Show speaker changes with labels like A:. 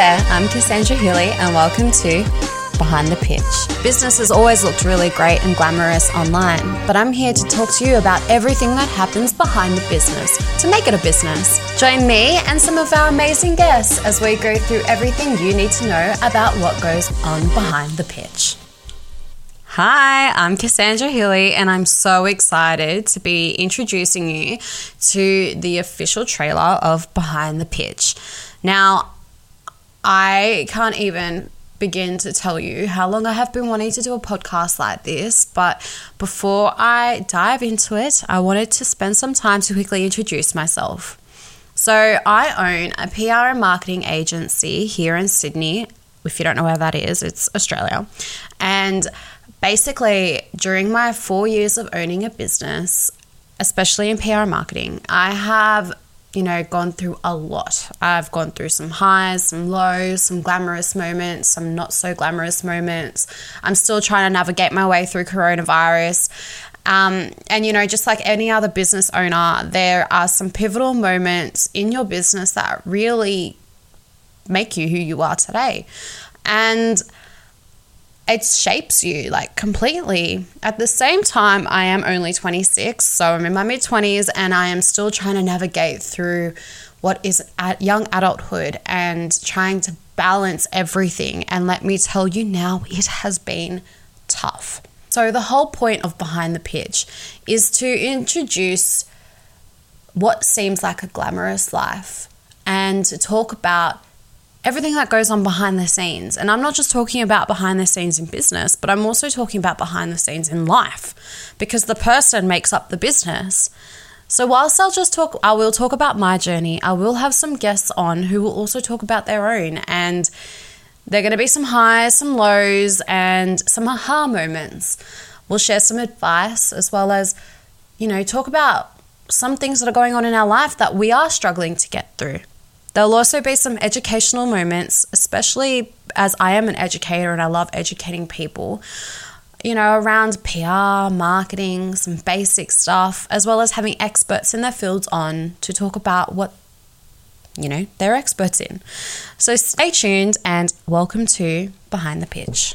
A: There, I'm Cassandra Healy, and welcome to Behind the Pitch. Business has always looked really great and glamorous online, but I'm here to talk to you about everything that happens behind the business to make it a business. Join me and some of our amazing guests as we go through everything you need to know about what goes on behind the pitch. Hi, I'm Cassandra Healy, and I'm so excited to be introducing you to the official trailer of Behind the Pitch. Now, I can't even begin to tell you how long I have been wanting to do a podcast like this, but before I dive into it, I wanted to spend some time to quickly introduce myself. So, I own a PR and marketing agency here in Sydney. If you don't know where that is, it's Australia. And basically, during my four years of owning a business, especially in PR and marketing, I have you know, gone through a lot. I've gone through some highs, some lows, some glamorous moments, some not so glamorous moments. I'm still trying to navigate my way through coronavirus. Um, and, you know, just like any other business owner, there are some pivotal moments in your business that really make you who you are today. And it shapes you like completely. At the same time, I am only 26, so I'm in my mid 20s and I am still trying to navigate through what is at young adulthood and trying to balance everything. And let me tell you now, it has been tough. So, the whole point of Behind the Pitch is to introduce what seems like a glamorous life and to talk about everything that goes on behind the scenes. And I'm not just talking about behind the scenes in business, but I'm also talking about behind the scenes in life because the person makes up the business. So, whilst I'll just talk, I will talk about my journey, I will have some guests on who will also talk about their own. And there are going to be some highs, some lows, and some aha moments. We'll share some advice as well as, you know, talk about some things that are going on in our life that we are struggling to get through. There'll also be some educational moments, especially as I am an educator and I love educating people, you know, around PR, marketing, some basic stuff, as well as having experts in their fields on to talk about what, you know, they're experts in. So stay tuned and welcome to Behind the Pitch.